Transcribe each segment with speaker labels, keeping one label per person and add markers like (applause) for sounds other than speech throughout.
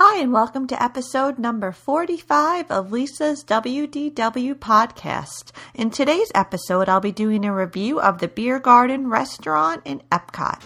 Speaker 1: Hi, and welcome to episode number 45 of Lisa's WDW podcast. In today's episode, I'll be doing a review of the Biergarten restaurant in Epcot.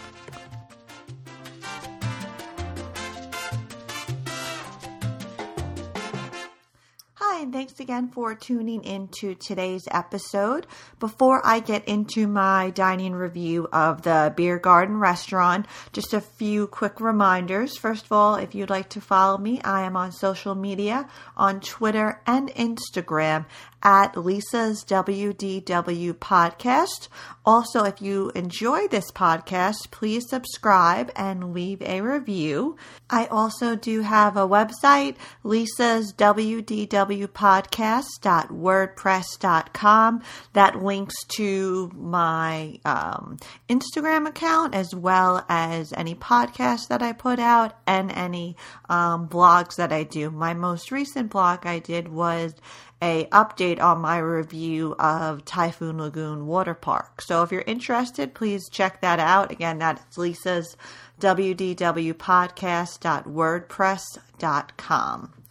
Speaker 1: And thanks again for tuning into today's episode. Before I get into my dining review of the Biergarten restaurant, just a few quick reminders. First of all, if you'd like to follow me, I am on social media on Twitter and Instagram at Lisa's WDW podcast. Also, if you enjoy this podcast, please subscribe and leave a review. I also do have a website, Lisa's WDW podcast.wordpress.com that links to my um, Instagram account as well as any podcasts that I put out and any um, blogs that I do. My most recent blog I did was a update on my review of Typhoon Lagoon Water Park. So if you're interested, please check that out. Again, that's Lisa's wdwpodcast.wordpress.com.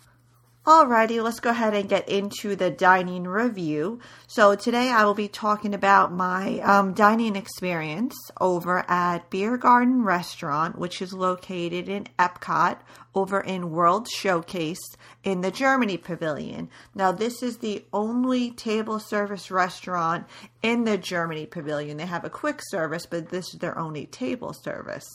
Speaker 1: Alrighty, let's go ahead and get into the dining review. So today I will be talking about my um, dining experience over at Biergarten Restaurant, which is located in Epcot over in World Showcase in the Germany Pavilion. Now this is the only table service restaurant in the Germany Pavilion. They have a quick service, but this is their only table service.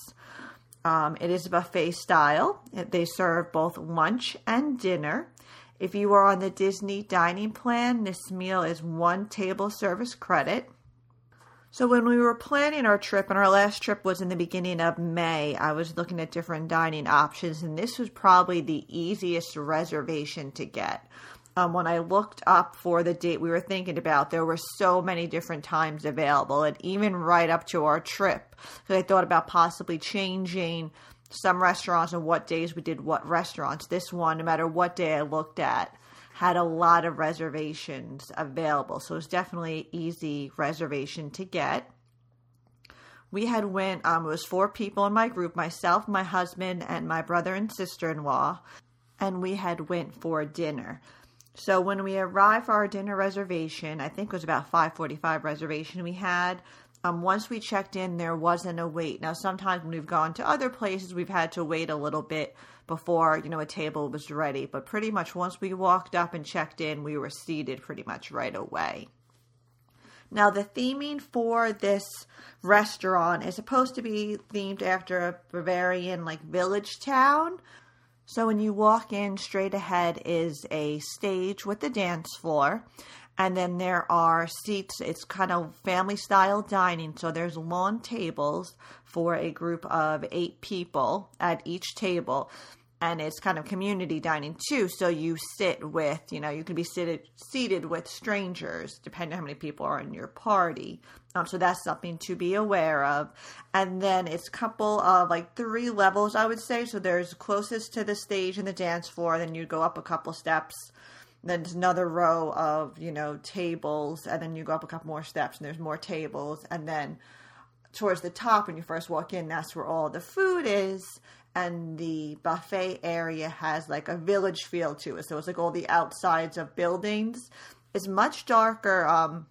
Speaker 1: Um, it is buffet style. They serve both lunch and dinner. If you are on the Disney dining plan, this meal is one table service credit. So when we were planning our trip, and our last trip was in the beginning of May, I was looking at different dining options, and this was probably the easiest reservation to get. Um, when I looked up for the date we were thinking about, there were so many different times available, and even right up to our trip, because I thought about possibly changing some restaurants and what days we did what restaurants. This one, no matter what day I looked at, had a lot of reservations available. So it was definitely easy reservation to get. We had went um it was four people in my group, myself, my husband, and my brother and sister in law, and we had went for dinner. So when we arrived for our dinner reservation, I think it was about 5:45 reservation we had. Um, once we checked in, there wasn't a wait. Now, sometimes when we've gone to other places, we've had to wait a little bit before you know a table was ready. But pretty much once we walked up and checked in, we were seated pretty much right away. Now, the theming for this restaurant is supposed to be themed after a Bavarian like village town. So when you walk in, straight ahead is a stage with a dance floor. And then there are seats. It's kind of family style dining. So there's long tables for a group of eight people at each table. And it's kind of community dining too. So you sit with, you know, you can be seated seated with strangers, depending on how many people are in your party. Um, so that's something to be aware of. And then it's a couple of like three levels, I would say. So there's closest to the stage and the dance floor. Then you go up a couple steps then there's another row of you know tables and then you go up a couple more steps and there's more tables and then towards the top when you first walk in that's where all the food is and the buffet area has like a village feel to it so it's like all the outsides of buildings it's much darker um,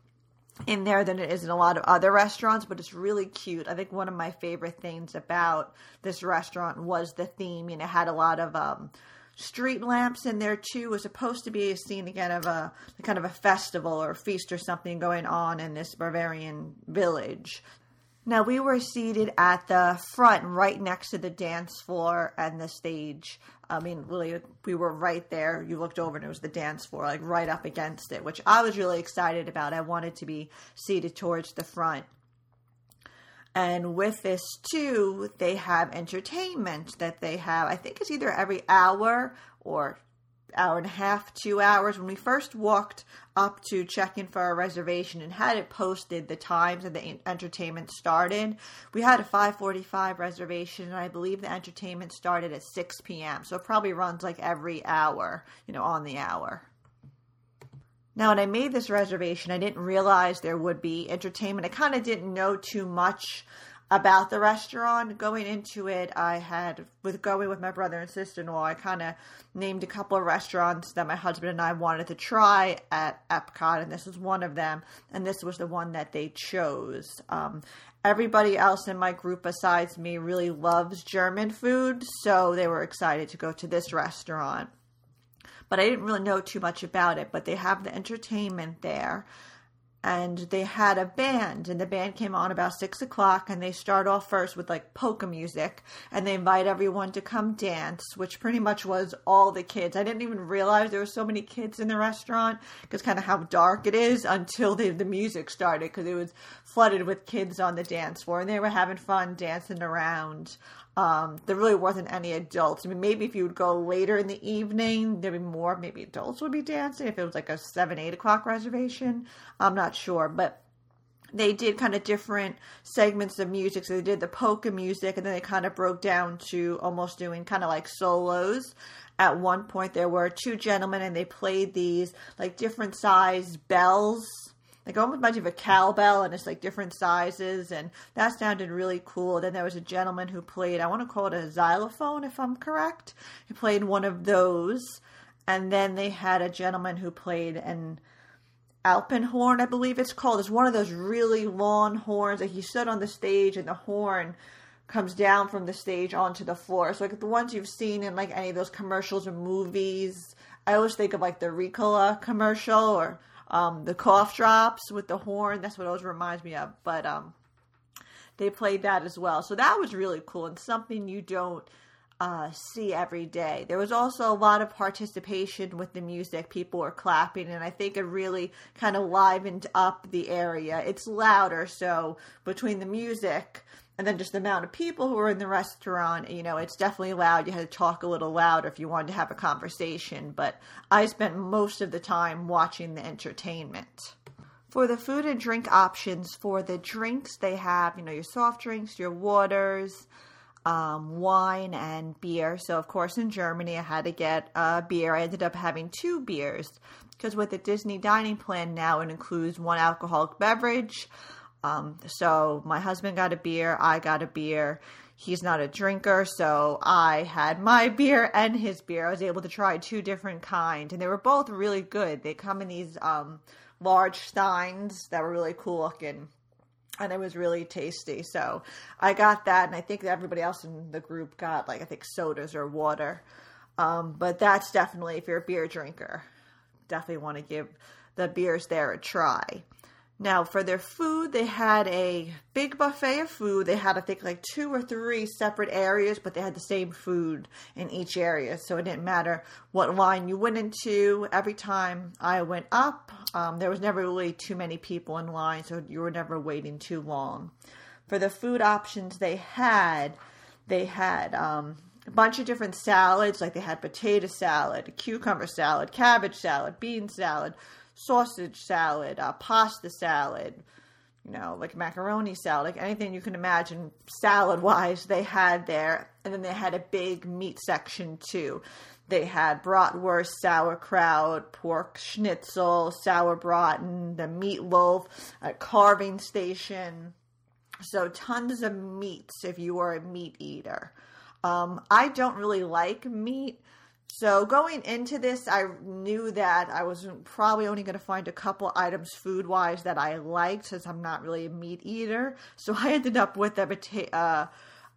Speaker 1: in there than it is in a lot of other restaurants, but it's really cute. I think one of my favorite things about this restaurant was the theme. You know, it had a lot of um, street lamps in there too. It was supposed to be a scene again of a kind of a festival or a feast or something going on in this Bavarian village. Now we were seated at the front, right next to the dance floor and the stage. I mean, really, we were right there. You looked over and it was the dance floor, like right up against it, which I was really excited about. I wanted to be seated towards the front. And with this too, they have entertainment that they have. I think it's either every hour or hour and a half, two hours. When we first walked up to check in for our reservation and had it posted the times that the entertainment started, we had a 5:45 reservation, and I believe the entertainment started at 6 p.m. So it probably runs like every hour, you know, on the hour. Now, when I made this reservation, I didn't realize there would be entertainment. I kind of didn't know too much about the restaurant. Going into it, I had, with going with my brother and sister in law, I kind of named a couple of restaurants that my husband and I wanted to try at Epcot, and this was one of them, and this was the one that they chose. Um, everybody else in my group besides me really loves German food, so they were excited to go to this restaurant. But I didn't really know too much about it, but they have the entertainment there and they had a band and the band came on about six o'clock and they start off first with like polka music and they invite everyone to come dance which pretty much was all the kids. I didn't even realize there were so many kids in the restaurant because kind of how dark it is until the, the music started because it was flooded with kids on the dance floor and they were having fun dancing around um, there really wasn't any adults. I mean, maybe if you would go later in the evening, there'd be more. Maybe adults would be dancing if it was like a seven, eight o'clock reservation. I'm not sure, but they did kind of different segments of music. So they did the polka music, and then they kind of broke down to almost doing kind of like solos. At one point, there were two gentlemen, and they played these like different size bells like almost much of a cowbell and it's like different sizes and that sounded really cool. Then there was a gentleman who played I want to call it a xylophone if I'm correct. He played one of those. And then they had a gentleman who played an alpenhorn, I believe it's called. It's one of those really long horns. Like he stood on the stage and the horn comes down from the stage onto the floor. So like the ones you've seen in like any of those commercials or movies. I always think of like the Ricola commercial or um, the cough drops with the horn. That's what always reminds me of. But um, they played that as well. So that was really cool and something you don't uh, see every day. There was also a lot of participation with the music. People were clapping, and I think it really kind of livened up the area. It's louder, so between the music and then just the amount of people who were in the restaurant, you know, it's definitely loud. You had to talk a little louder if you wanted to have a conversation. But I spent most of the time watching the entertainment. For the food and drink options, for the drinks, they have, you know, your soft drinks, your waters, um, wine, and beer. So, of course, in Germany, I had to get a beer. I ended up having two beers because with the Disney dining plan now, it includes one alcoholic beverage um, so my husband got a beer, I got a beer. He's not a drinker, so I had my (laughs) beer and his beer. I was able to try two different kinds, and they were both really good. They come in these um, large steins that were really cool looking and it was really tasty. So I got that, and I think everybody else in the group got like I think sodas or water. Um, but that's definitely if you're a beer drinker, definitely want to give the beers there a try. Now, for their food, they had a big buffet of food. They had, I think, like two or three separate areas, but they had the same food in each area. So it didn't matter what line you went into. Every time I went up, um, there was never really too many people in line, so you were never waiting too long. For the food options they had, they had um, a bunch of different salads, like they had potato salad, cucumber salad, cabbage salad, bean salad sausage salad, uh, pasta salad, you know, like macaroni salad, like anything you can imagine salad wise, they had there. And then they had a big meat section too. They had bratwurst, sauerkraut, pork schnitzel, sauerbraten, the meatloaf, a carving station. So tons of meats if you are a meat eater. Um, I don't really like meat, so going into this, I knew that I was probably only going to find a couple items food wise that I liked since I'm not really a meat eater. So I ended up with a pota- uh,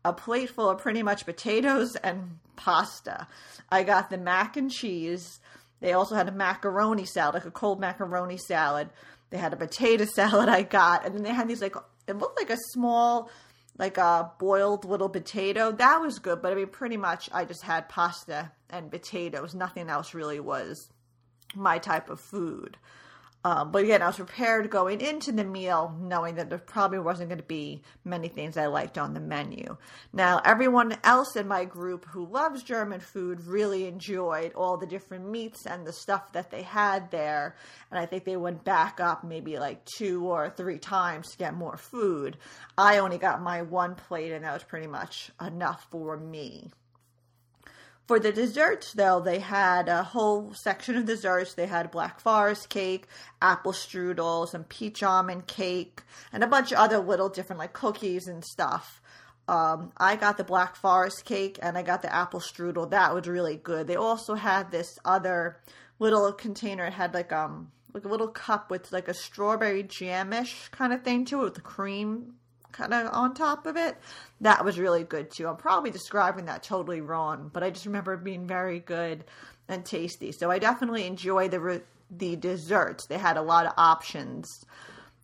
Speaker 1: a plate full of pretty much potatoes and pasta. I got the mac and cheese. They also had a macaroni salad, like a cold macaroni salad. They had a potato (laughs) salad I got, and then they had these like it looked like a small like a boiled little potato. That was good, but I mean, pretty much I just had pasta and potatoes. Nothing else really was my type of food. Um, but again, I was prepared going into the meal knowing that there probably wasn't going to be many things I liked on the menu. Now, everyone else in my group who loves German food really enjoyed all the different meats and the stuff that they had there. And I think they went back up maybe like two or three times to get more food. I only got my one plate, and that was pretty much enough for me. For the desserts, though, they had a whole section of desserts. They had black forest cake, apple strudel, some peach almond cake, and a bunch of other little different like cookies and stuff. Um, I got the black forest cake and I got the apple strudel. That was really good. They also had this other little container. It had like um like a little cup with like a strawberry jamish kind of thing to it with cream kind of on top of it. That was really good too. I'm probably describing that totally wrong, but I just remember it being very good and tasty. So I definitely enjoy the re- the desserts. They had a lot of options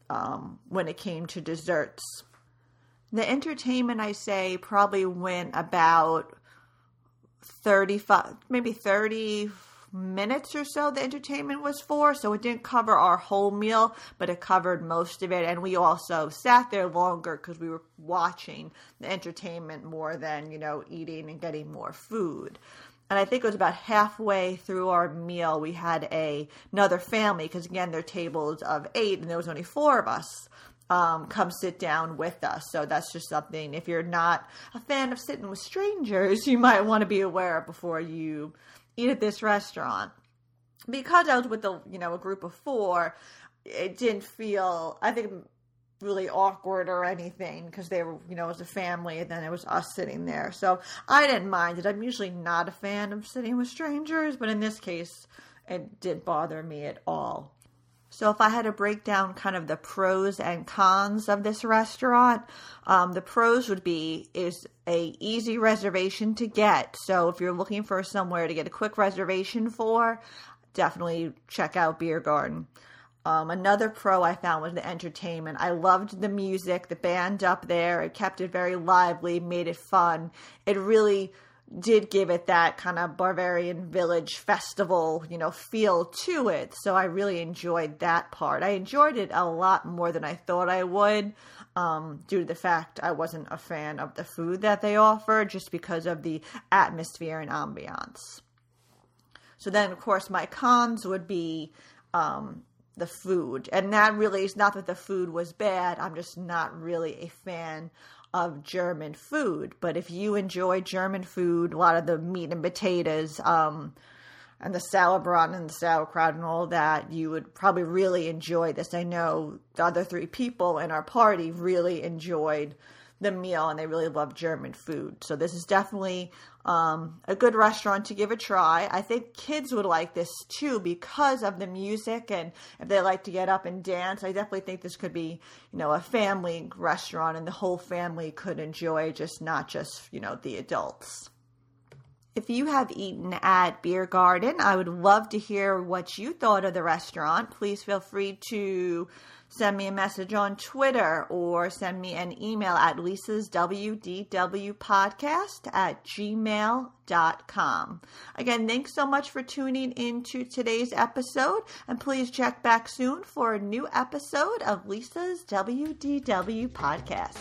Speaker 1: um, when it came to desserts. The entertainment, I say, probably went about 35, maybe 30, minutes or so the entertainment was for. So it didn't cover our whole meal, but it covered most of it. And we also sat there longer because we were watching the entertainment more than, you know, eating and getting more food. And I think it was about halfway through our meal, we had a another family because again, they're tables of eight, and there was only four of us. Um, come sit down with us. So that's just something. If you're not a fan of sitting with strangers, (laughs) you might want to be aware before you eat at this restaurant. Because I was with the you know a group of four, it didn't feel I think really awkward or anything because they were you know as a family and then it was us sitting there. So I didn't mind it. I'm usually not a fan of sitting with strangers, but in this case, it didn't bother me at all. So if I had to break down kind of the pros and cons of this restaurant, um, the pros would be is a easy reservation to get. So if you're looking for somewhere to get a quick reservation for, definitely check out Biergarten. Um, another pro I found was the entertainment. I loved the music, the band up there. It kept it very lively, made it fun. It really did give it that kind of Bavarian village festival, you know, feel to it. So I really enjoyed that part. I enjoyed it a lot more than I thought I would, um, due to the fact I wasn't a fan of the food that they offered, just because of the atmosphere and ambiance. So then, of course, my cons would be um, the food. And that really is not that the food was bad. I'm just not really a fan of German food. But if you enjoy German food, a lot of the meat and potatoes, um, and the sauerbraten and the sauerkraut and all that, you would probably really enjoy this. I know the other three people in our party really enjoyed the meal and they really love German food. So this is definitely um, a good restaurant to give a try. I think kids would like this too because of the music and if they like to get up and dance. I definitely think this could be, you know, a family restaurant and the whole family could enjoy, just not just, you know, the adults. If you have eaten at Biergarten, I would love to hear what you thought of the restaurant. Please feel free to send me a message on Twitter or send me an email at Lisa's WDW podcast at gmail.com. Again, thanks so much for tuning into today's episode and please check back soon for a new episode of Lisa's WDW podcast.